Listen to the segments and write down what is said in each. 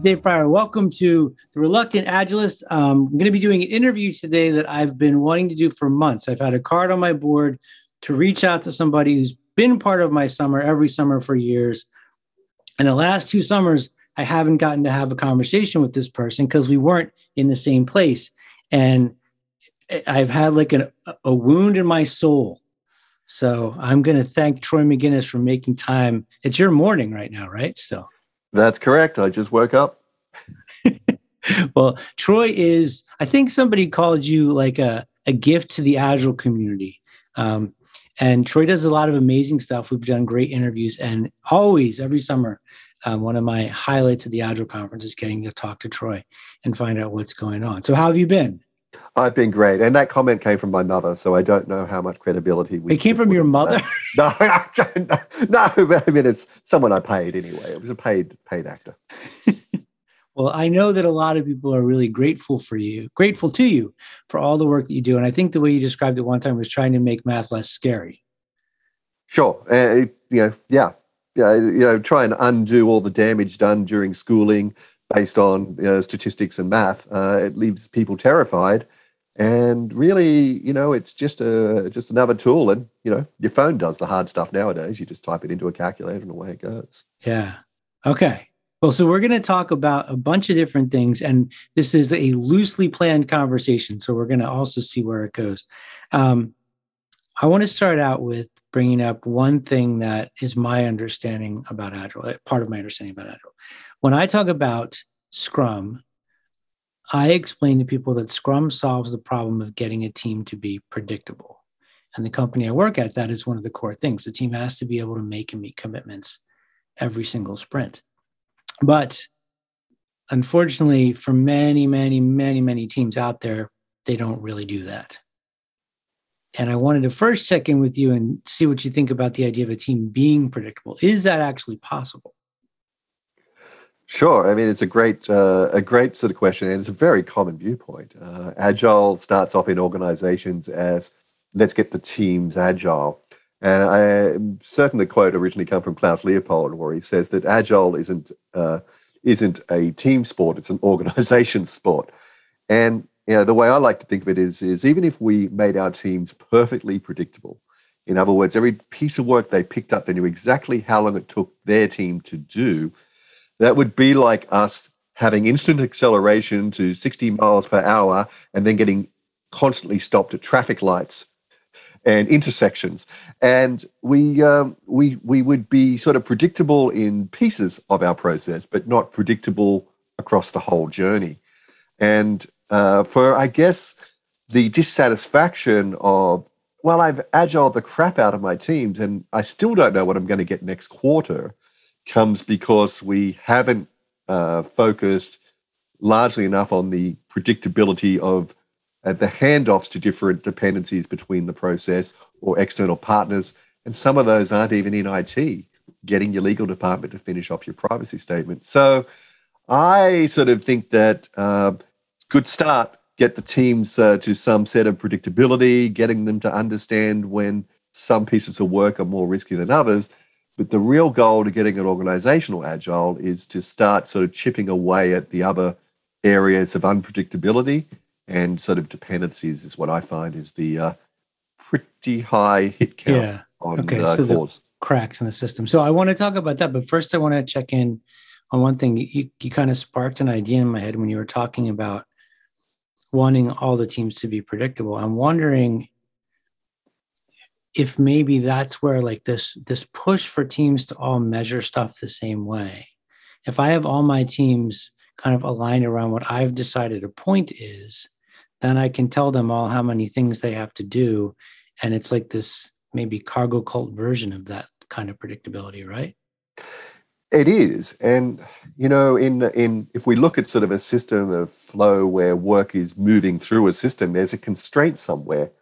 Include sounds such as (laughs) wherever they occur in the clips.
Dave Fryer. Welcome to the Reluctant Agilist. Um, I'm going to be doing an interview today that I've been wanting to do for months. I've had a card on my board to reach out to somebody who's been part of my summer every summer for years. And the last two summers, I haven't gotten to have a conversation with this person because we weren't in the same place. And I've had like an, a wound in my soul. So I'm going to thank Troy Magennis for making time. It's your morning right now, right? Still. That's correct. I just woke up. (laughs) well, Troy is, I think somebody called you like a, a gift to the Agile community. Um, and Troy does a lot of amazing stuff. We've done great interviews, and always, every summer, um, one of my highlights of the Agile conference is getting to talk to Troy and find out what's going on. So, how have you been? I've been great, and that comment came from my mother, so I don't know how much credibility we. It came from your mother. (laughs) no, I don't know. no, but I mean it's someone I paid anyway. It was a paid paid actor. (laughs) well, I know that a lot of people are really grateful for you, grateful to you for all the work that you do, and I think the way you described it one time was trying to make math less scary. Sure, uh, you know, yeah, yeah, you know, try and undo all the damage done during schooling based on you know, statistics and math. Uh, it leaves people terrified, and really, you know, it's just a just another tool. And you know, your phone does the hard stuff nowadays. You just type it into a calculator, and away it goes. Yeah. Okay. Well, so we're going to talk about a bunch of different things, and this is a loosely planned conversation. So we're going to also see where it goes. Um, I want to start out with bringing up one thing that is my understanding about Agile, part of my understanding about Agile. When I talk about Scrum, I explain to people that Scrum solves the problem of getting a team to be predictable. And the company I work at, that is one of the core things. The team has to be able to make and meet commitments every single sprint. But unfortunately, for many, many, many, many teams out there, they don't really do that. And I wanted to first check in with you and see what you think about the idea of a team being predictable. Is that actually possible? Sure. I mean, it's a great, uh, a great sort of question, and it's a very common viewpoint. Uh, agile starts off in organizations as let's get the teams agile. And I certainly quote originally come from Klaus Leopold, where he says that agile isn't uh, isn't a team sport; it's an (laughs) organization sport. And you know, the way I like to think of it is, is even if we made our teams perfectly predictable, in other words, every piece of work they picked up, they knew exactly how long it took their team to do that would be like us having instant acceleration to 60 miles per hour and then getting constantly stopped at traffic lights and intersections. And we, um, we, we would be sort of predictable in pieces of our process, but not predictable across the whole journey. And uh, for, I guess, the dissatisfaction of, well, I've agile the crap out of my teams and I still don't know what I'm going to get next quarter comes because we haven't uh, focused largely enough on the predictability of uh, the handoffs to different dependencies between the process or external partners. And some of those aren't even in IT, getting your legal department to finish off your privacy statement. So I sort of think that uh, good start, get the teams uh, to some set of predictability, getting them to understand when some pieces of work are more risky than others, but the real goal to getting an organizational agile is to start sort of chipping away at the other areas of unpredictability and sort of dependencies is what I find is the uh, pretty high hit count yeah. on okay, uh, so the cracks in the system. So I want to talk about that, but first I want to check in on one thing. You, you kind of sparked an idea in my head when you were talking about wanting all the teams to be predictable. I'm wondering if maybe that's where like this this push for teams to all measure stuff the same way. If i have all my teams kind of aligned around what i've decided a point is then i can tell them all how many things they have to do. And it's like this maybe cargo cult version of that kind of predictability right? It is. And you know in in if we look at sort of a system of flow where work is moving through a system there's a constraint somewhere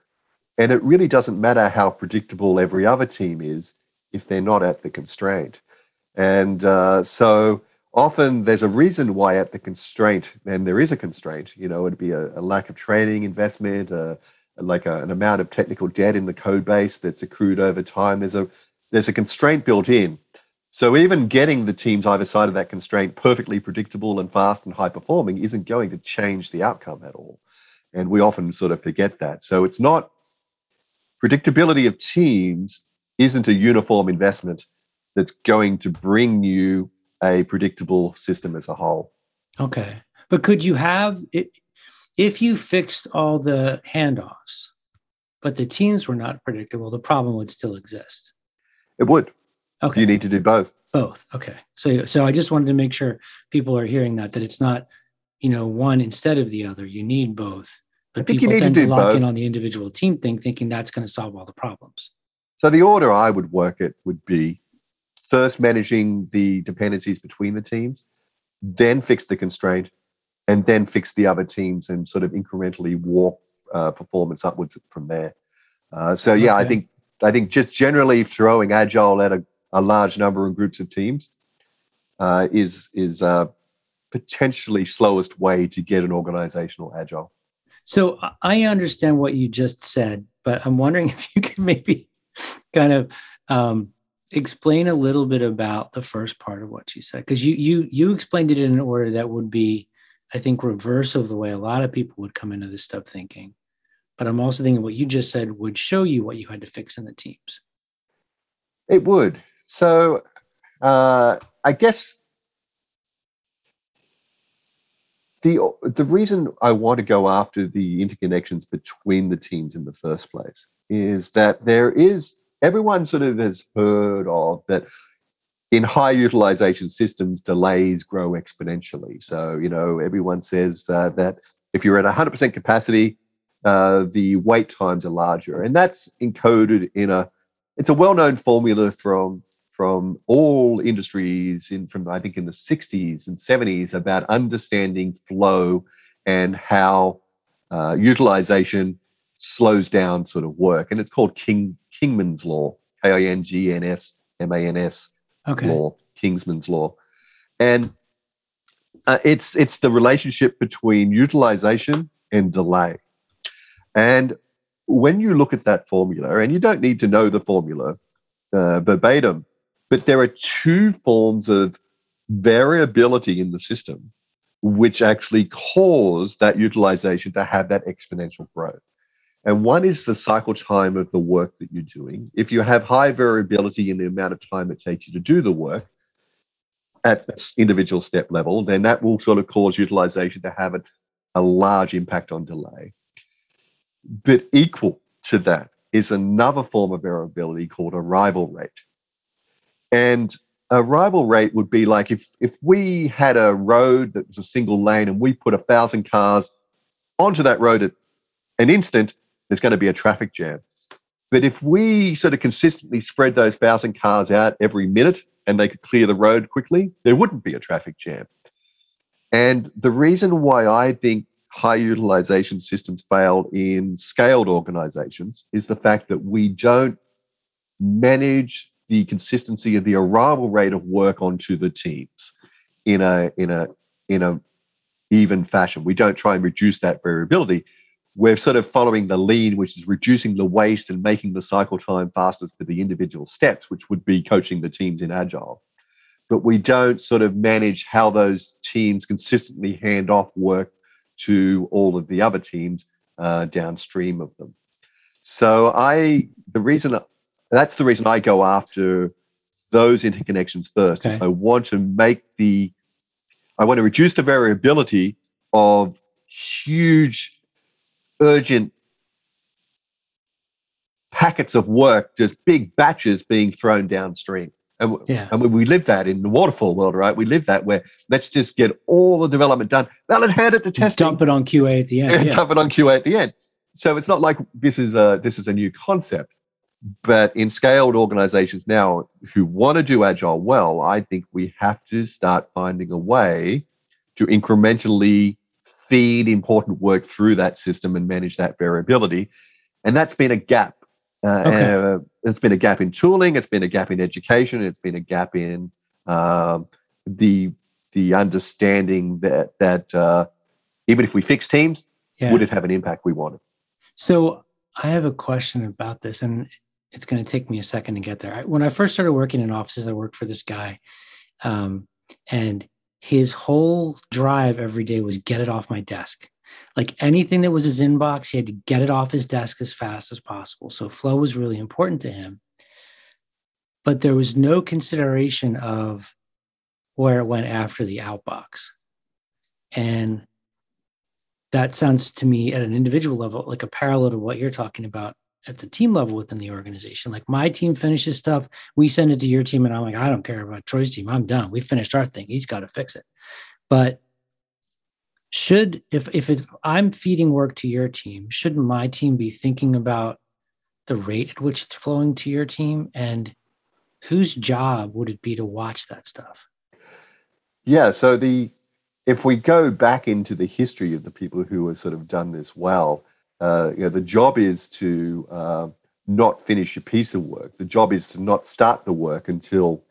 and it really doesn't matter how predictable every other team is if they're not at the constraint. And uh, so often there's a reason why at the constraint, and there is a constraint, you know, it'd be a, a lack of training investment, uh, like a, an amount of technical debt in the code base that's accrued over time. There's a there's a constraint built in. So even getting the teams either side of that constraint perfectly predictable and fast and high performing isn't going to change the outcome at all. And we often sort of forget that. So it's not predictability of teams isn't a uniform investment that's going to bring you a predictable system as a whole. Okay. But could you have it if you fixed all the handoffs, but the teams were not predictable, the problem would still exist? It would. Okay. You need to do both. Both. Okay. So so I just wanted to make sure people are hearing that that it's not, you know, one instead of the other. You need both. But people tend to, to lock both. in on the individual team thing, thinking that's going to solve all the problems. So the order I would work it would be first managing the dependencies between the teams, then fix the constraint, and then fix the other teams and sort of incrementally walk uh, performance upwards from there. Uh, so yeah, okay. I think I think just generally throwing agile at a, a large number of groups of teams uh, is is potentially slowest way to get an organizational agile. So I understand what you just said, but I'm wondering (laughs) if you could maybe kind of um, explain a little bit about the first part of what you said, because you you you explained it in an order that would be, I think, reverse of the way a lot of people would come into this stuff thinking. But I'm also thinking what you just said would show you what you had to fix in the teams. It would. So uh, I guess the the reason I want to go after the interconnections between the teams in the first place is that there is everyone sort of has heard of that in high utilization systems delays grow exponentially. So you know everyone says uh, that if you're at 100% capacity uh, the wait times are larger. And that's encoded in a it's a well-known formula from from all industries in from I think in the 60s and 70s about understanding flow and how uh, utilization slows down sort of work, and it's called King Kingman's law, K I N G N S M A N S okay. law, Kingsman's law, and uh, it's it's the relationship between utilization and delay, and when you look at that formula, and you don't need to know the formula uh, verbatim, but there are two forms of variability in the system which actually cause that utilization to have that exponential growth. And one is the cycle time of the work that you're doing. If you have high variability in the amount of time it takes you to do the work at this individual step level, then that will sort of cause utilization to have a, a large impact on delay. But equal to that is another form of variability called arrival rate. And arrival rate would be like if if we had a road that was a single lane and we put a thousand cars onto that road at an instant, there's going to be a traffic jam. But if we sort of consistently spread those thousand cars out every minute and they could clear the road quickly, there wouldn't be a traffic jam. And the reason why I think high utilization systems fail in scaled organizations is the fact that we don't manage the consistency of the arrival rate of work onto the teams in a in a in a even fashion. We don't try and reduce that variability. We're sort of following the lean, which is reducing the waste and making the cycle time faster for the individual steps, which would be coaching the teams in agile. But we don't sort of manage how those teams consistently hand off work to all of the other teams uh, downstream of them. So I, the reason that's the reason I go after those interconnections first. Okay. I want to make the, I want to reduce the variability of huge, urgent packets of work, just big batches being thrown downstream. And, yeah. and we live that in the waterfall world, right? We live that where let's just get all the development done. Now let's hand it to testing. Dump it on QA at the end. (laughs) Yeah. Dump it on QA at the end. So it's not like this is a this is a new concept. But in scaled organizations now who want to do agile well, I think we have to start finding a way to incrementally feed important work through that system and manage that variability. And that's been a gap. Uh, okay. uh, it's been a gap in tooling. It's been a gap in education. It's been a gap in um, the the understanding that that uh, even if we fix teams, yeah. would it have an impact we wanted? So I have a question about this, and it's going to take me a second to get there. When I first started working in offices, I worked for this guy, um, and his whole drive every day was get it off my desk. Like anything that was his inbox, he had to get it off his desk as fast as possible. So flow was really important to him. But there was no consideration of where it went after the outbox. And that sounds to me at an individual level like a parallel to what you're talking about at the team level within the organization. Like my team finishes stuff, we send it to your team, and I'm like, I don't care about Troy's team. I'm done. We finished our thing. He's got to fix it. But should if if it's, I'm feeding work to your team, shouldn't my team be thinking about the rate at which it's flowing to your team and whose job would it be to watch that stuff? Yeah. So the if we go back into the history of the people who have sort of done this well, uh, you know, the job is to uh, not finish a piece of work. The job is to not start the work until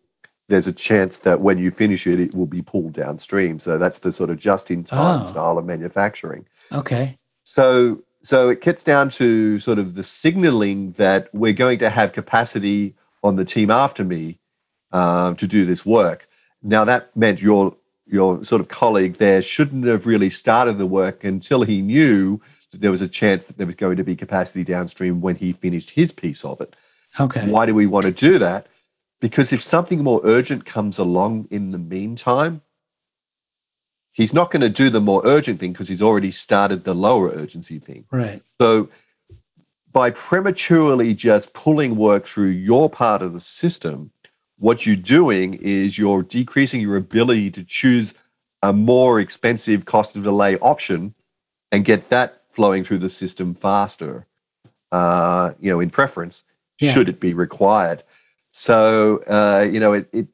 there's a chance that when you finish it, it will be pulled downstream. So that's the sort of just-in-time Oh. style of manufacturing. Okay. So so it gets down to sort of the signaling that we're going to have capacity on the team after me um, to do this work. Now that meant your your sort of colleague there shouldn't have really started the work until he knew there was a chance that there was going to be capacity downstream when he finished his piece of it. Okay. Why do we want to do that? Because if something more urgent comes along in the meantime, he's not going to do the more urgent thing because he's already started the lower urgency thing. Right. So by prematurely just pulling work through your part of the system, what you're doing is you're decreasing your ability to choose a more expensive cost of delay option and get that flowing through the system faster, uh, you know, in preference, Yeah. should it be required. So, uh, you know, it, it,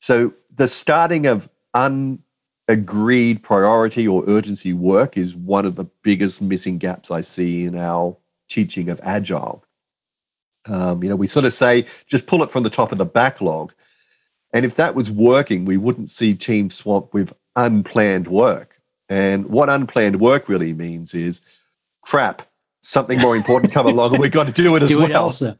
so the starting of unagreed priority or urgency work is one of the biggest missing gaps I see in our teaching of agile. Um, you know, we sort of say just pull it from the top of the backlog. And if that was working, we wouldn't see teams swamped with unplanned work. And what unplanned work really means is crap, something more important come along and we've got to do it (laughs) as Do well. it also.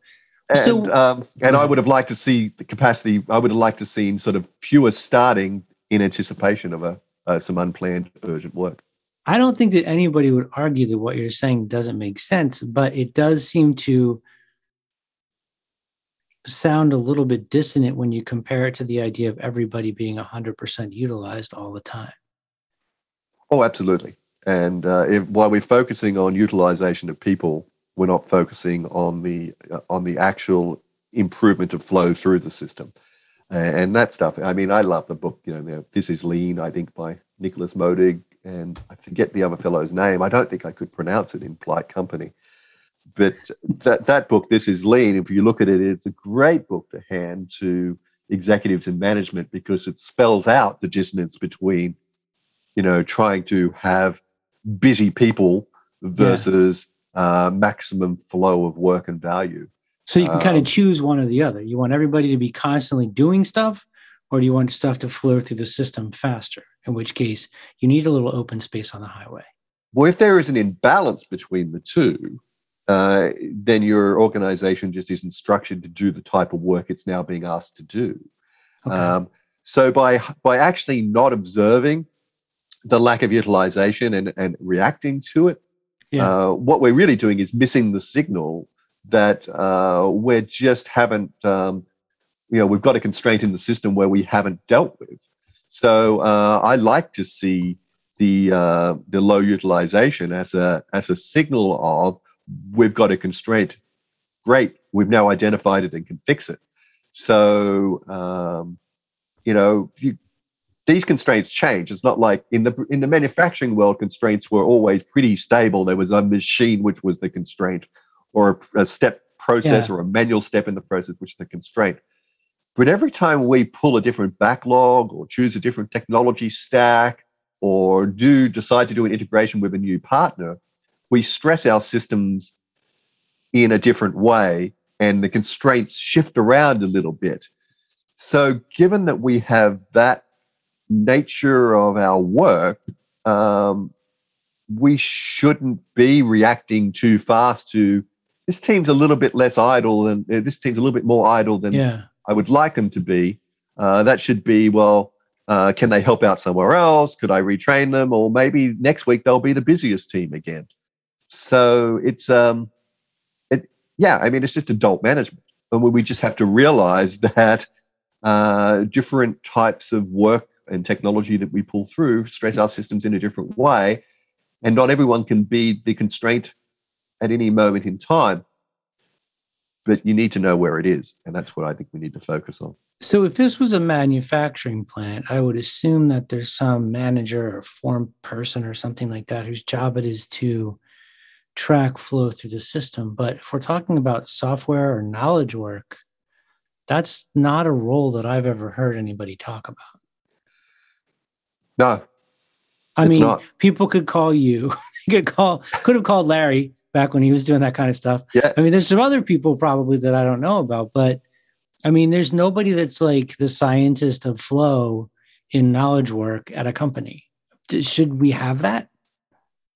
And, So- um, and I would have liked to see the capacity. I would have liked to see sort of fewer starting in anticipation of a uh, some unplanned urgent work. I don't think that anybody would argue that what you're saying doesn't make sense, but it does seem to sound a little bit dissonant when you compare it to the idea of everybody being 100% utilized all the time. Oh, absolutely. And uh, if, while we're focusing on utilization of people, we're not focusing on the uh, on the actual improvement of flow through the system and, and that stuff. I mean, I love the book. You know, this is Lean. I think by Nicholas Modig, and I forget the other fellow's name. I don't think I could pronounce it in polite company. But that that book, This Is Lean. If you look at it, it's a great book to hand to executives and management because it spells out the dissonance between you know, trying to have busy people versus uh, maximum flow of work and value. So you can kind Um, of choose one or the other. You want everybody to be constantly doing stuff, or do you want stuff to flow through the system faster? In which case, you need a little open space on the highway. Well, if there is an imbalance between the two, uh, then your organization just isn't structured to do the type of work it's now being asked to do. Okay. Um, so by by actually not observing the lack of utilization and, and reacting to it, Yeah. uh, what we're really doing is missing the signal that uh, we just haven't, um, you know, we've got a constraint in the system where we haven't dealt with. So uh, I like to see the uh, the low utilization as a as a signal of we've got a constraint. Great, we've now identified it and can fix it. So um, you know, you, these constraints change. It's not like in the in the manufacturing world, constraints were always pretty stable. There was a machine which was the constraint, or a, a step process, Yeah. or a manual step in the process which is the constraint. But every time we pull a different backlog, or choose a different technology stack, or do decide to do an integration with a new partner, we stress our systems in a different way, and the constraints shift around a little bit. So, given that we have that nature of our work, um, we shouldn't be reacting too fast to this team's a little bit less idle than uh, this team's a little bit more idle than Yeah. I would like them to be. Uh, that should be well. Uh, can they help out somewhere else? Could I retrain them? Or maybe next week they'll be the busiest team again. So it's um, it yeah. I mean, it's just adult management, and we just have to realize (laughs) that uh, different types of work and technology that we pull through stress our systems in a different way, and not everyone can be the constraint at any moment in time. But you need to know where it is, and that's what I think we need to focus on. So if this was a manufacturing plant, I would assume that there's some manager or form person or something like that whose job it is to track flow through the system. But if we're talking about software or knowledge work, that's not a role that I've ever heard anybody talk about. No, I mean, not. people could call you, (laughs) could call, could have called Larry back when he was doing that kind of stuff. Yeah. I mean, there's some other people probably that I don't know about, but I mean, there's nobody that's like the scientist of flow in knowledge work at a company. Should we have that?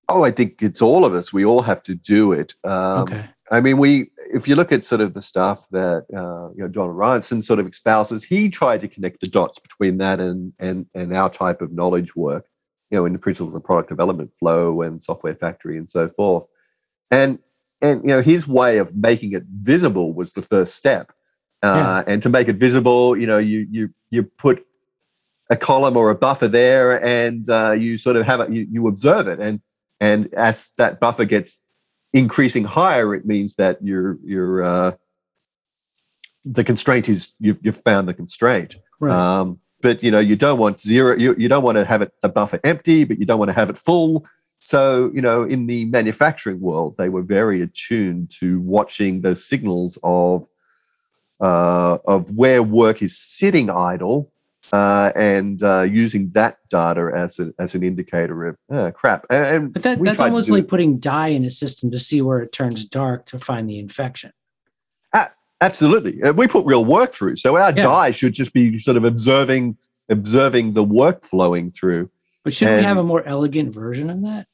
Oh, I think it's all of us. We all have to do it. Um, okay. I mean, we if you look at sort of the stuff that uh, you know Don Reinertsen sort of espouses, he tried to connect the dots between that and and and our type of knowledge work, you know, in the principles of product development, flow, and software factory, and so forth. And and you know, his way of making it visible was the first step. Uh, And to make it visible, you know, you you you put a column or a buffer there, and uh, you sort of have it. You, you observe it, and and as that buffer gets increasing higher, it means that you're you're uh, the constraint is you've you've found the constraint. Right. Um, but you know you don't want zero. You, you don't want to have it the buffer empty, but you don't want to have it full. So you know in the manufacturing world, they were very attuned to watching the signals of uh, of where work is sitting idle. Uh, and uh, using that data as a, as an indicator of uh, crap, and, and but that, that's almost like it- putting dye in a system to see where it turns dark to find the infection. Absolutely, Uh, we put real work through. So our Yeah. dye should just be sort of observing observing the work flowing through. But should we have a more elegant version of that?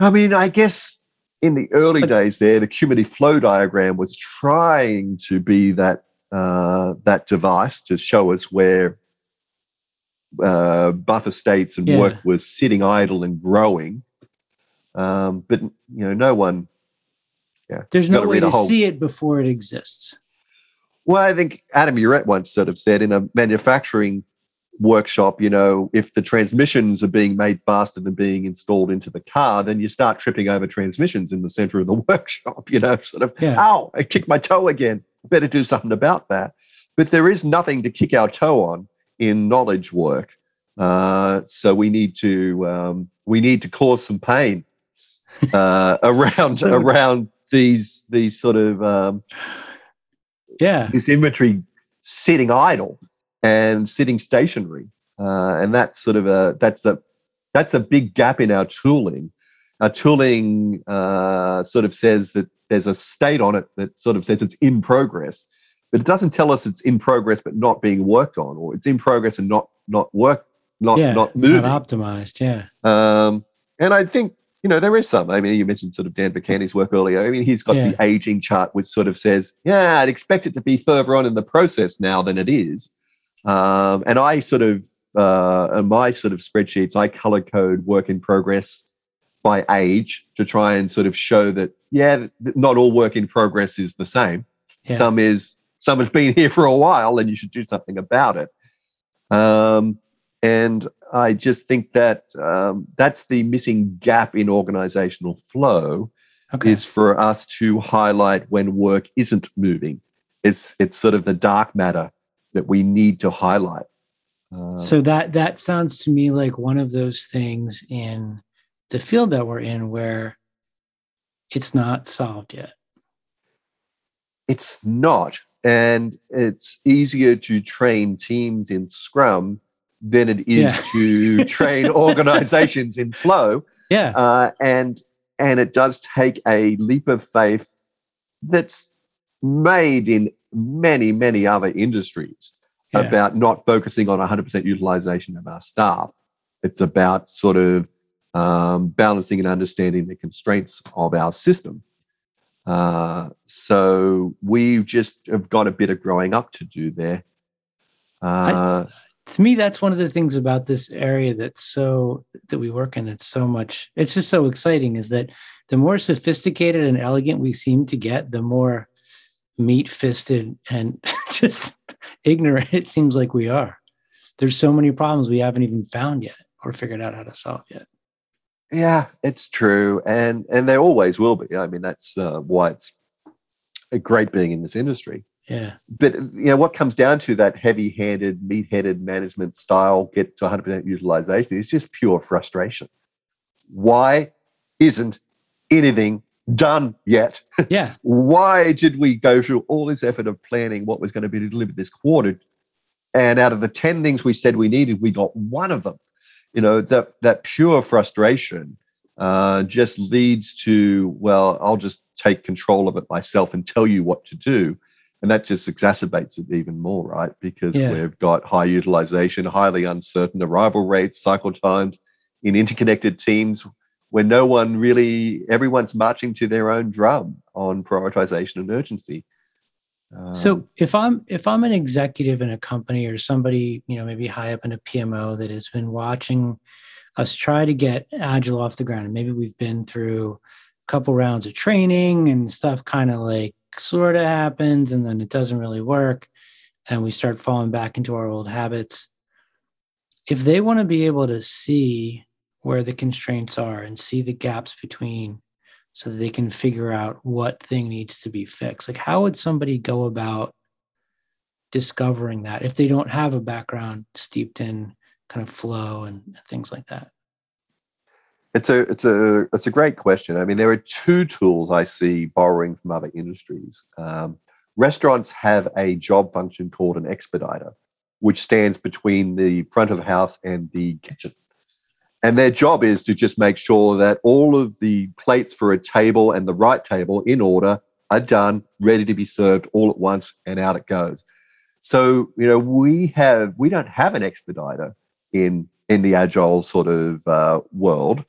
I mean, I guess in the early But- days, there the cumulative flow diagram was trying to be that uh, that device to show us where uh, buffer states and Yeah. work was sitting idle and growing. Um, but you know, no one. Yeah, There's no way to whole- see it before it exists. Well, I think Adam Yuret once sort of said in a manufacturing workshop, you know, if the transmissions are being made faster than being installed into the car, then you start tripping over transmissions in the center of the (laughs) workshop, you know, sort of, Yeah. ow, I kicked my toe again. Better do something about that. But there is nothing to kick our toe on in knowledge work. Uh, so we need to um, we need to cause some pain (laughs) uh, around So- around these these sort of um, Yeah. this inventory sitting idle and sitting stationary, uh, and that's sort of a that's a that's a big gap in our tooling. Our tooling uh, sort of says that there's a state on it that sort of says it's in progress, but it doesn't tell us it's in progress but not being worked on, or it's in progress and not not work not yeah. not moving. Not optimized. Yeah. Um, and I think, you know, there is some. I mean, you mentioned sort of Dan Vacanti's work earlier. I mean, he's got Yeah. the aging chart, which sort of says, yeah, I'd expect it to be further on in the process now than it is. Um, and I sort of, uh, in my sort of spreadsheets, I color code work in progress by age to try and sort of show that, yeah, not all work in progress is the same. Yeah. Some is, some has been here for a while and you should do something about it. Um, and I just think that um, that's the missing gap in organizational flow Okay. is for us to highlight when work isn't moving. It's it's sort of the dark matter that we need to highlight. Uh, So that that sounds to me like one of those things in the field that we're in where it's not solved yet. it's not, and it's easier to train teams in Scrum than it is Yeah. to (laughs) train organizations in Flow. Yeah. uh, and and it does take a leap of faith that's made in many many other industries Yeah. about not focusing on 100% utilization of our staff it's about sort of um, balancing and understanding the constraints of our system Uh, so we just have got a bit of growing up to do there. Uh, I, to me, that's one of the things about this area that's so that we work in. It's so much. It's just so exciting. Is that the more sophisticated and elegant we seem to get, the more meat fisted and (laughs) just ignorant it seems like we are. There's so many problems we haven't even found yet or figured out how to solve yet. Yeah, it's true, and and there always will be. I mean, that's uh, why it's a great being in this industry. Yeah. But you know what comes down to that heavy-handed, meat-headed management style, get to 100% utilization is just pure frustration. Why isn't anything done yet? (laughs) Yeah. Why did we go through all this effort of planning what was going to be delivered this quarter, and out of the 10 things we said we needed, we got one of them? You know that that pure frustration uh, just leads to well, I'll just take control of it myself and tell you what to do. And that just exacerbates it even more right? Because yeah. we've got high utilization highly uncertain arrival rates cycle times in interconnected teams where no one really everyone's marching to their own drum on prioritization and urgency um, so if i'm if i'm an executive in a company or somebody you know maybe high up in a pmo that has been watching us try to get agile off the ground and maybe we've been through a couple rounds of training and stuff kind of like sort of happens and then it doesn't really work and we start falling back into our old habits if they want to be able to see where the constraints are and see the gaps between so that they can figure out what thing needs to be fixed like how would somebody go about discovering that if they don't have a background steeped in kind of flow and things like that it's a it's a it's a great question. I mean, there are two tools I see borrowing from other industries. Um, restaurants have a job function called an expediter, which stands between the front of house and the kitchen. And their job is to just make sure that all of the plates for a table and the right table in order are done, ready to be served all at once, and out it goes. So, you know, we have we don't have an expediter in in the agile sort of uh, world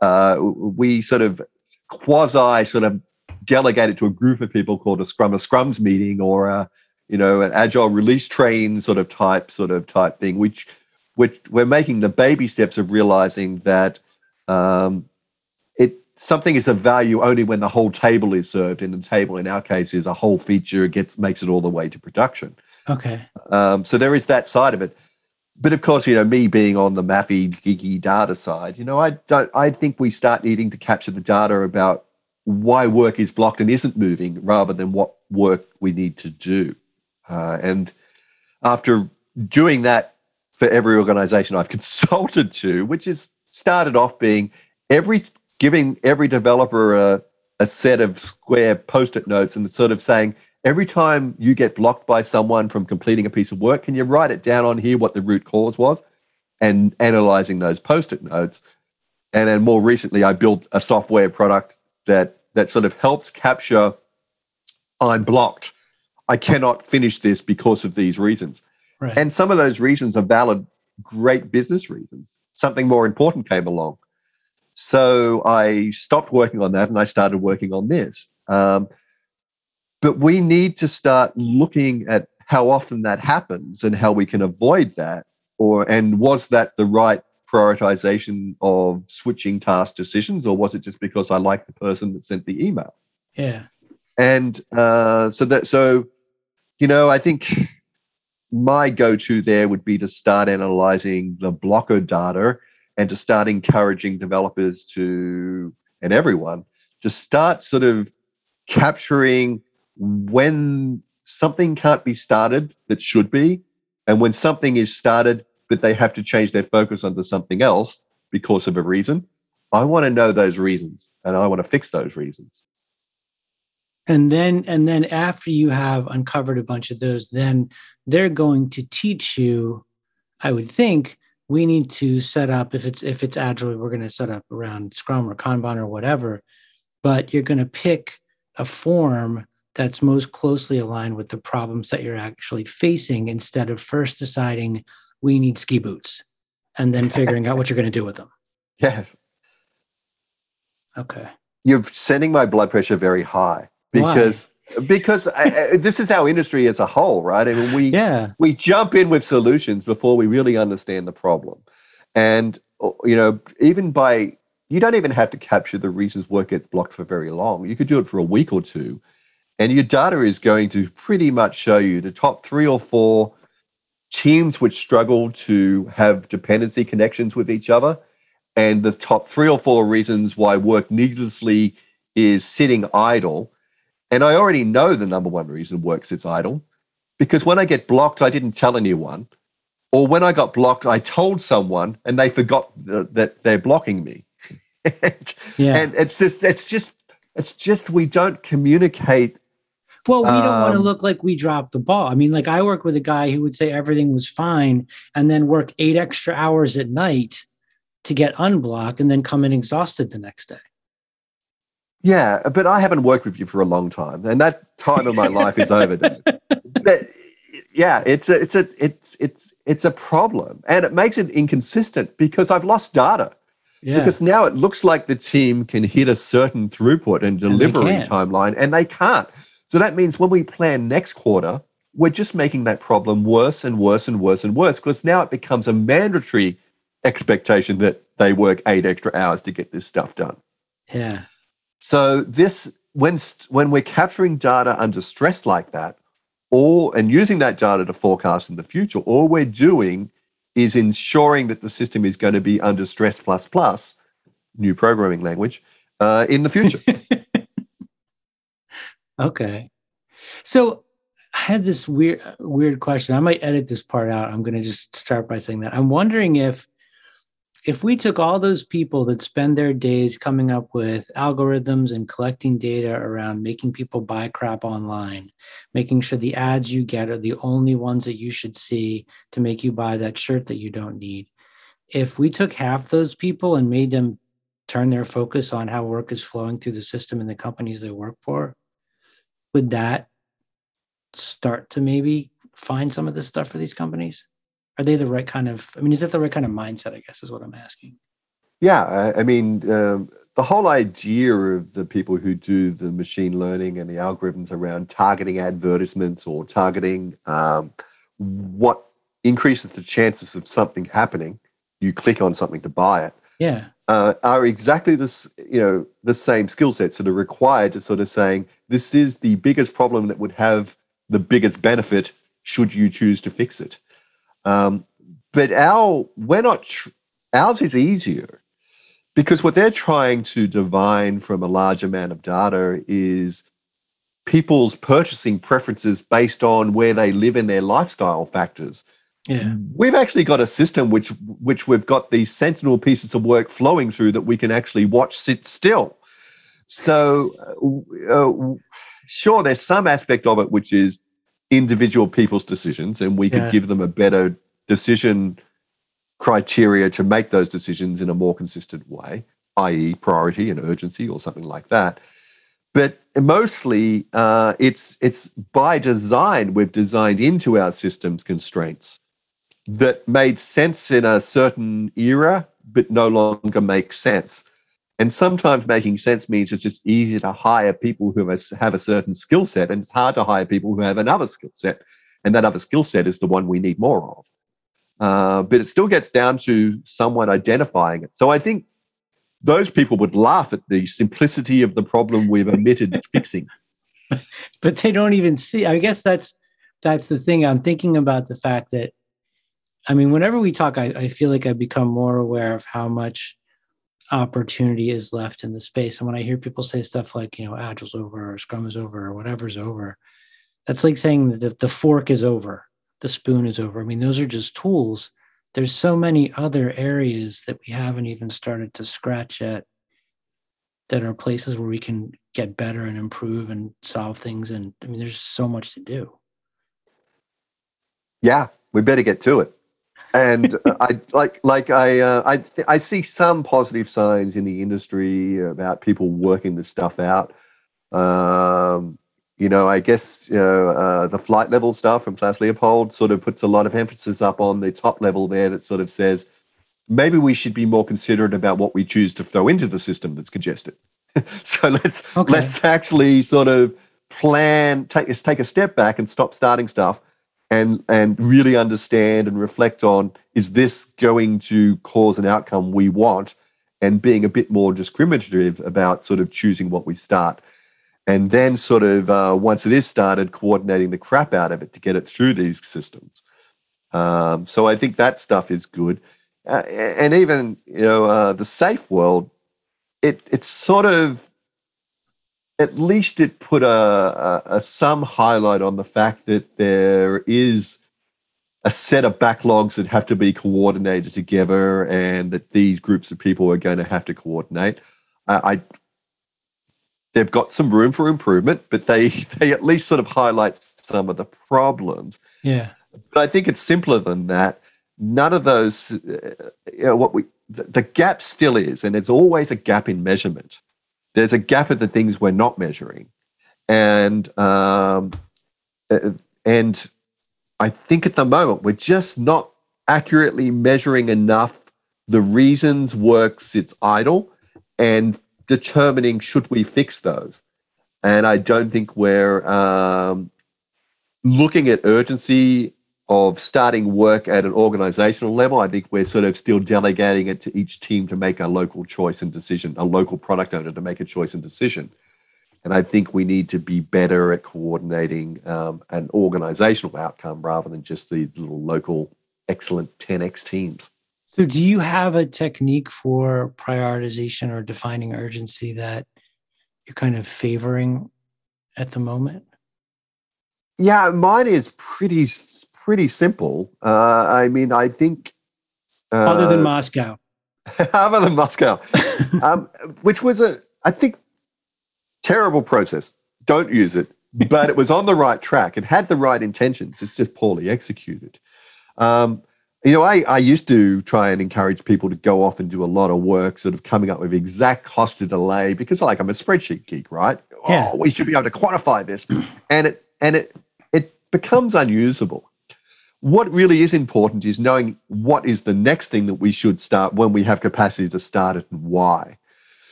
uh, we sort of quasi sort of delegate it to a group of people called a scrum a scrums meeting or a you know an agile release train sort of type sort of type thing which which we're making the baby steps of realizing that um, it something is of value only when the whole table is served and the table in our case is a whole feature gets makes it all the way to production okay um, so there is that side of it but of course, you know, me being on the mathy, geeky data side, you know, I don't. I think we start needing to capture the data about why work is blocked and isn't moving, rather than what work we need to do. Uh, and after doing that for every organization I've (laughs) consulted to, which is started off being every giving every developer a, a set of square post-it notes and sort of saying, every time you get blocked by someone from completing a piece of work, can you write it down on here what the root cause was? And analyzing those post-it notes. And then more recently, I built a software product that that sort of helps capture I'm blocked. I cannot finish this because of these reasons. Right. And some of those reasons are valid, great business reasons. Something more important came along. So I stopped working on that and I started working on this. Um, but we need to start looking at how often that happens and how we can avoid that. Or and was that the right prioritization of switching task decisions, or was it just because I like the person that sent the email? Yeah. And uh, so that so, you know, I think my go-to there would be to start analyzing the blocker data and to start encouraging developers to and everyone to start sort of capturing when something can't be started that should be, and when something is started but they have to change their focus onto something else because of a reason, I want to know those reasons and I want to fix those reasons. And then and then after you have uncovered a bunch of those, then they're going to teach you, I would think, we need to set up if it's if it's agile, we're going to set up around Scrum or Kanban or whatever, but you're going to pick a form that's most closely aligned with the problems that you're actually facing instead of first deciding we need ski boots and then figuring out what you're going to do with them. (laughs) Yeah. Okay. you're sending my blood pressure very high because because I, I, this is our industry as a whole, right? I mean, we Yeah. we jump in with solutions before we really understand the problem, and uh, you know, even by you don't even have to capture the reasons work gets blocked for very long. You could do it for a week or two, and your data is going to pretty much show you the top three or four teams which struggle to have dependency connections with each other, and the top three or four reasons why work needlessly is sitting idle. And I already know the number one reason work sits idle because when I get blocked, I didn't tell anyone. Or when I got blocked, I told someone and they forgot th- that they're blocking me. (laughs) and, Yeah. and it's just, it's just, it's just we don't communicate. Well, we don't want to Um, look like we dropped the ball. I mean, like I work with a guy who would say everything was fine and then work eight extra hours at night to get unblocked and then come in exhausted the next day. Yeah, but I haven't worked with you for a long time, and that time of my life is over. (laughs) But yeah, it's a, it's a, it's, it's, it's a problem, and it makes it inconsistent because I've lost data. Yeah. Because now it looks like the team can hit a certain throughput and delivery can't. timeline, and they can't. So that means when we plan next quarter, we're just making that problem worse and worse and worse and worse because now it becomes a mandatory expectation that they work eight extra hours to get this stuff done. yeah. So this when when we're capturing data under stress like that, or and using that data to forecast in the future, all we're doing is ensuring that the system is going to be under stress plus plus, new programming language, uh, in the future. (laughs) Okay. So I had this weird weird question. I might edit this part out. I'm going to just start by saying that. I'm wondering if if we took all those people that spend their days coming up with algorithms and collecting data around making people buy crap online, making sure the ads you get are the only ones that you should see to make you buy that shirt that you don't need. If we took half those people and made them turn their focus on how work is flowing through the system and the companies they work for, would that start to maybe find some of this stuff for these companies? Are they the right kind of? I mean, is that the right kind of mindset? I guess is what I'm asking. Yeah, I, I mean, um, the whole idea of the people who do the machine learning and the algorithms around targeting advertisements or targeting um, what increases the chances of something happening, you click on something to buy it, Yeah, uh, are exactly this, you know, the same skill sets that are required to sort of saying this is the biggest problem that would have the biggest benefit should you choose to fix it. Um, but our we're not tr- ours is easier because what they're trying to divine from a large amount of data is people's purchasing preferences based on where they live and their lifestyle factors. Yeah, we've actually got a system which which we've got these sentinel pieces of work flowing through that we can actually watch sit still. So uh, uh, sure there's some aspect of it which is individual people's decisions and we could Yeah. give them a better decision criteria to make those decisions in a more consistent way i.e priority and urgency or something like that. But mostly uh, it's it's by design we've designed into our systems constraints that made sense in a certain era but no longer make sense and sometimes making sense means it's just easier to hire people who have a, certain skill set and it's hard to hire people who have another skill set and that other skill set is the one we need more of uh, but it still gets down to someone identifying it so i think those people would laugh at the simplicity of the problem we've omitted (laughs) fixing. but they don't even see. I guess that's that's the thing. I'm thinking about the fact that, I mean, whenever we talk, I, I feel like I become more aware of how much opportunity is left in the space. And when I hear people say stuff like, you know, Agile's over or Scrum is over or whatever's over, that's like saying that the, fork is over, the spoon is over. I mean, those are just tools. There's so many other areas that we haven't even started to scratch at that are places where we can get better and improve and solve things. And I mean, there's so much to do. Yeah, we better get to it. And uh, (laughs) I like like I uh, I I see some positive signs in the industry about people working this stuff out. Um, you know, I guess you know, uh, the flight level stuff from Klaus Leopold sort of puts a lot of emphasis up on the top level there that sort of says maybe we should be more considerate about what we choose to throw into the system that's congested. (laughs) so let's okay. let's actually sort of plan, take take a step back and stop starting stuff, and and really understand and reflect on is this going to cause an outcome we want, and being a bit more discriminative about sort of choosing what we start. And then sort of uh, once it is started, coordinating the crap out of it to get it through these systems. Um, so I think that stuff is good, uh, and even you know uh, the SAFe world, it it's sort of at least it put a, a, a some highlight on the fact that there is a set of backlogs that have to be coordinated together, and that these groups of people are going to have to coordinate. I they've got some room for improvement, but they (laughs) they at least sort of highlight some of the problems. Yeah. But I think it's simpler than that. None of those, uh, you know, what we the, the gap still is, and there's always a gap in measurement. There's a gap at the things we're not measuring, and um, uh, and I think at the moment we're just not accurately measuring enough the reasons work sits idle and determining should we fix those. And I don't think we're um, looking at urgency of starting work at an organizational level. I think we're sort of still delegating it to each team to make a local choice and decision, a local product owner to make a choice and decision. And I think we need to be better at coordinating um, an organizational outcome rather than just the little local excellent 10x teams. So, do you have a technique for prioritization or defining urgency that you're kind of favoring at the moment? Yeah, mine is pretty pretty simple. Uh, I mean, I think uh, other than MoSCoW, (laughs) other than MoSCoW, (laughs) um, which was a I think terrible process. Don't use it, but it was on the right track. It had the right intentions. It's just poorly executed. Um, you know, I, I used to try and encourage people to go off and do a lot of work, sort of coming up with exact cost of delay, because like I'm a spreadsheet geek, right? Yeah. Oh, we should be able to quantify this. And it and it it becomes unusable. What really is important is knowing what is the next thing that we should start when we have capacity to start it and why.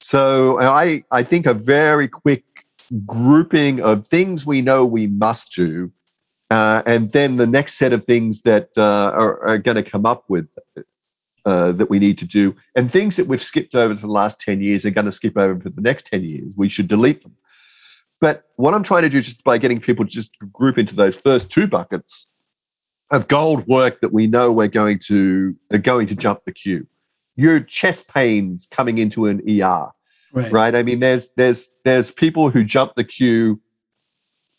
So I I think a very quick grouping of things we know we must do uh, and then the next set of things that uh, are, are going to come up with uh, that we need to do, and things that we've skipped over for the last 10 years are going to skip over for the next 10 years. We should delete them. But what I'm trying to do just by getting people to just group into those first two buckets of gold work that we know we're going to are going to jump the queue. Your chest pains coming into an ER, right? right? I mean, there's there's there's people who jump the queue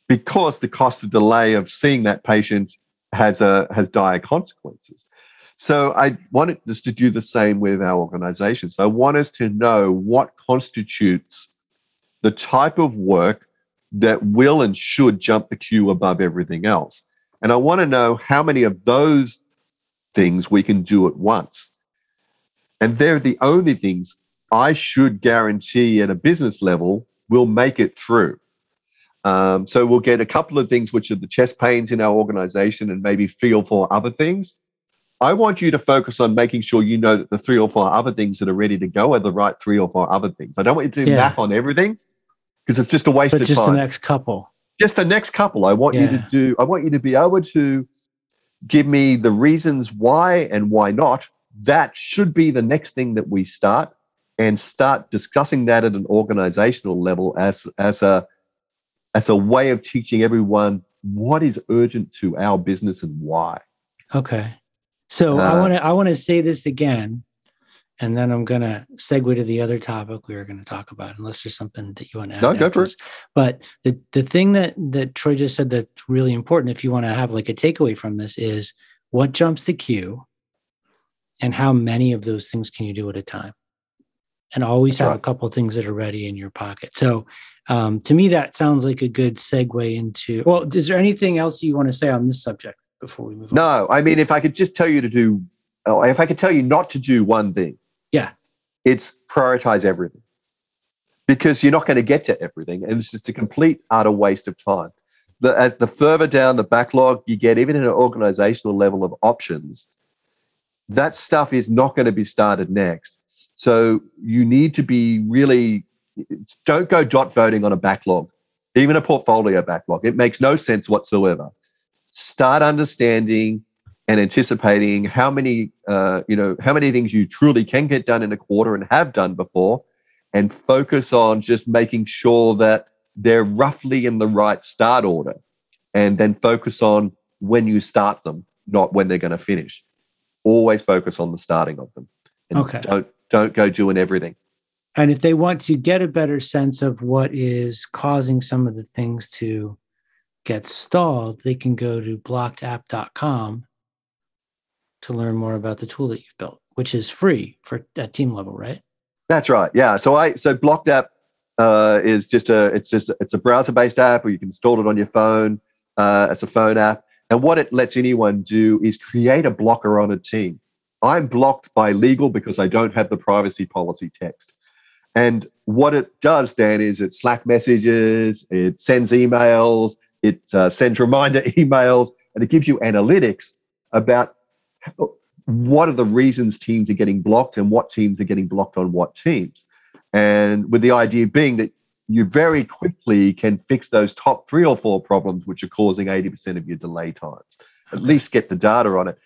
because the cost of delay of seeing that patient has a has dire consequences. So I wanted us to do the same with our organization. So I want us to know what constitutes the type of work that will and should jump the queue above everything else. And I want to know how many of those things we can do at once. And they're the only things I should guarantee at a business level will make it through. Um, so we'll get a couple of things, which are the chest pains in our organization, and maybe three or four other things. I want you to focus on making sure you know that the three or four other things that are ready to go are the right three or four other things. I don't want you to do yeah. math on everything because it's just a waste but of just time. Just the next couple. Just the next couple. I want yeah. you to do. I want you to be able to give me the reasons why and why not. That should be the next thing that we start and start discussing that at an organizational level as as a as a way of teaching everyone what is urgent to our business and why. Okay. So uh, I want to I want to say this again, and then I'm going to segue to the other topic we were going to talk about, unless there's something that you want to add. No, go for it. But the the thing that that Troy just said that's really important, if you want to have like a takeaway from this, is what jumps the queue, and how many of those things can you do at a time, and always have right. a couple things that are ready in your pocket. So um, to me, that sounds like a good segue into. Well, is there anything else you want to say on this subject before we move no, on? No, I mean, if I could just tell you to do, if I could tell you not to do one thing, yeah, it's prioritize everything because you're not going to get to everything, and it's just a complete utter waste of time. The, as the further down the backlog you get, even at an organizational level of options, that stuff is not going to be started next. So you need to be really don't go dot voting on a backlog, even a portfolio backlog. It makes no sense whatsoever. Start understanding and anticipating how many, uh, you know, how many things you truly can get done in a quarter and have done before, and focus on just making sure that they're roughly in the right start order, and then focus on when you start them, not when they're going to finish. Always focus on the starting of them. And Okay. Don't don't go doing everything. And if they want to get a better sense of what is causing some of the things to get stalled, they can go to blockedapp.com to learn more about the tool that you've built, which is free for at team level, right? That's right. Yeah. So I so Blocked app uh, is just a it's just it's a browser based app, or you can install it on your phone. Uh, it's a phone app, and what it lets anyone do is create a blocker on a team. I'm blocked by legal because I don't have the privacy policy text. And what it does, Dan, is it Slack messages, it sends emails, it uh, sends reminder (laughs) emails, and it gives you analytics about what are the reasons teams are getting blocked and what teams are getting blocked on what teams. And with the idea being that you very quickly can fix those top three or four problems which are causing 80% of your delay times. At least get the data on it.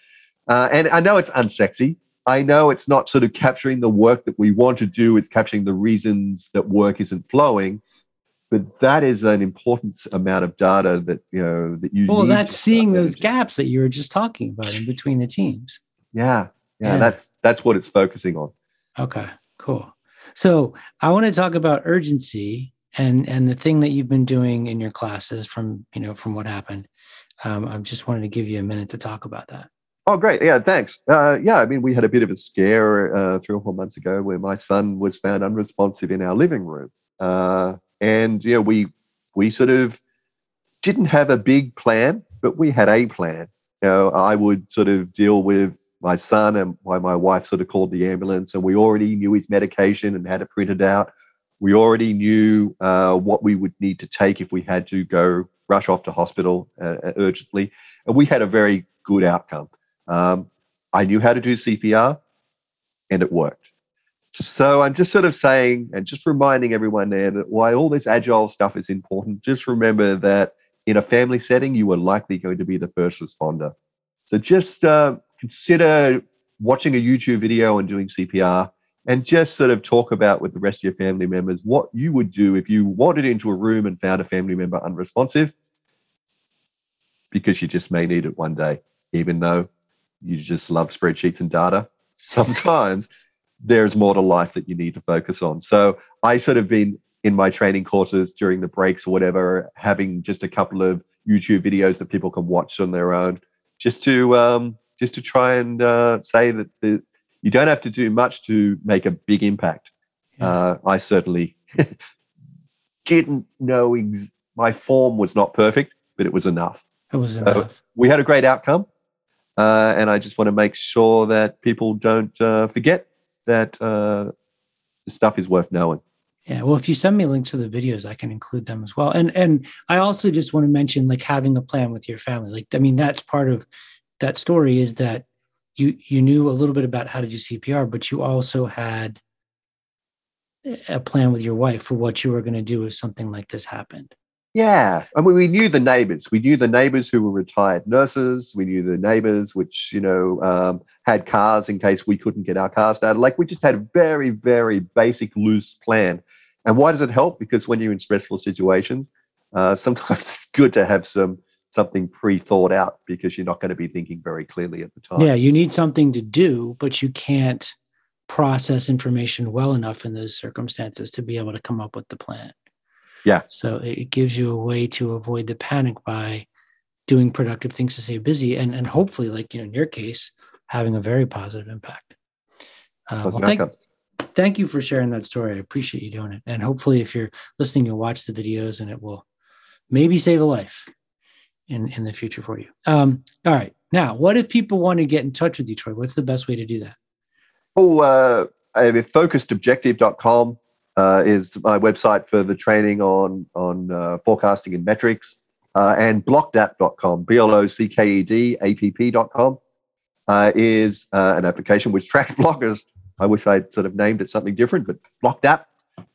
Uh, and I know it's unsexy. I know it's not sort of capturing the work that we want to do, it's capturing the reasons that work isn't flowing. But that is an important amount of data that you know that you. Well, that's seeing those gaps that you were just talking about in between the teams. Yeah, yeah, Yeah. that's that's what it's focusing on. Okay, cool. So I want to talk about urgency and and the thing that you've been doing in your classes from you know from what happened. Um, I just wanted to give you a minute to talk about that. Oh, great. Yeah, thanks. Uh, yeah, I mean, we had a bit of a scare uh, three or four months ago where my son was found unresponsive in our living room. Uh, and, know, we, we sort of didn't have a big plan, but we had a plan. You know, I would sort of deal with my son and why my wife sort of called the ambulance and we already knew his medication and had it printed out. We already knew uh, what we would need to take if we had to go rush off to hospital uh, urgently. And we had a very good outcome. Um, I knew how to do CPR and it worked. So I'm just sort of saying and just reminding everyone there that why all this agile stuff is important. Just remember that in a family setting, you are likely going to be the first responder. So just uh, consider watching a YouTube video and doing CPR and just sort of talk about with the rest of your family members what you would do if you wandered into a room and found a family member unresponsive because you just may need it one day, even though you just love spreadsheets and data. (laughs) Sometimes there's more to life that you need to focus on. So I sort of been in my training courses during the breaks or whatever, having just a couple of YouTube videos that people can watch on their own, just to um, just to try and uh, say that the, you don't have to do much to make a big impact. Yeah. Uh, I certainly (laughs) didn't know ex- my form was not perfect, but it was enough It was So- enough. we had a great outcome. Uh, and I just want to make sure that people don't uh, forget that uh, stuff is worth knowing. Yeah. Well, if you send me links to the videos, I can include them as well. And and I also just want to mention like having a plan with your family. Like I mean, that's part of that story is that you you knew a little bit about how to do CPR, but you also had a plan with your wife for what you were going to do if something like this happened. Yeah. I mean, we knew the neighbors. We knew the neighbors who were retired nurses. We knew the neighbors which, you know, um, had cars in case we couldn't get our cars started. Like we just had a very, very basic, loose plan. And why does it help? Because when you're in stressful situations, uh, (laughs) sometimes it's good to have some something pre-thought out because you're not going to be thinking very clearly at the time. Yeah, you need something to do, but you can't process information well enough in those circumstances to be able to come up with the plan. Yeah. So it gives you a way to avoid the panic by doing productive things to stay busy and and hopefully, like you know, in your case, having a very positive impact. Uh, well, thank, thank you for sharing that story. I appreciate you doing it. And hopefully, if you're listening, you'll watch the videos and it will maybe save a life in, in the future for you. Um, all right. Now, what if people want to get in touch with you, Troy? What's the best way to do that? Oh, uh, I mean, focusedobjective.com uh, is my website for the training on on uh, forecasting and metrics, uh, and blockedapp.com, b l o c k e d a p p.com, uh, is uh, an application which tracks (laughs) bloggers. I wish I'd sort of named it something different, but blockedapp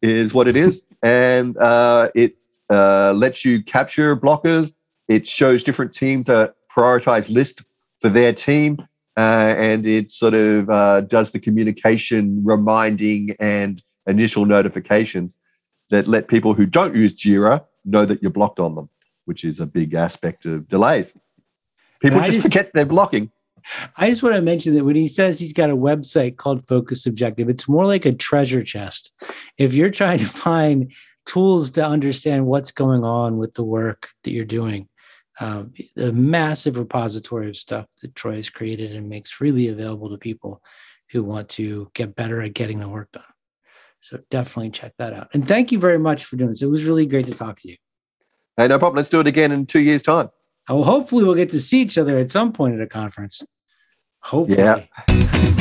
is what it is, and uh, it uh, lets you capture blockers. It shows different teams a prioritized list for their team, and it sort of does the communication, reminding, and initial notifications that let people who don't use Jira know that you're blocked on them, which is a big aspect of delays. People just, just forget they're blocking. I just want to mention that when he says he's got a website called Focus Objective, it's more like a treasure chest. If you're trying to find tools to understand what's going on with the work that you're doing, um, a massive repository of stuff that Troy has created and makes freely available to people who want to get better at getting the work done. So definitely check that out. And thank you very much for doing this. It was really great to talk to you. Hey, no problem. Let's do it again in two years' time. Hopefully we'll get to see each other at some point at a conference. Hopefully. Yeah.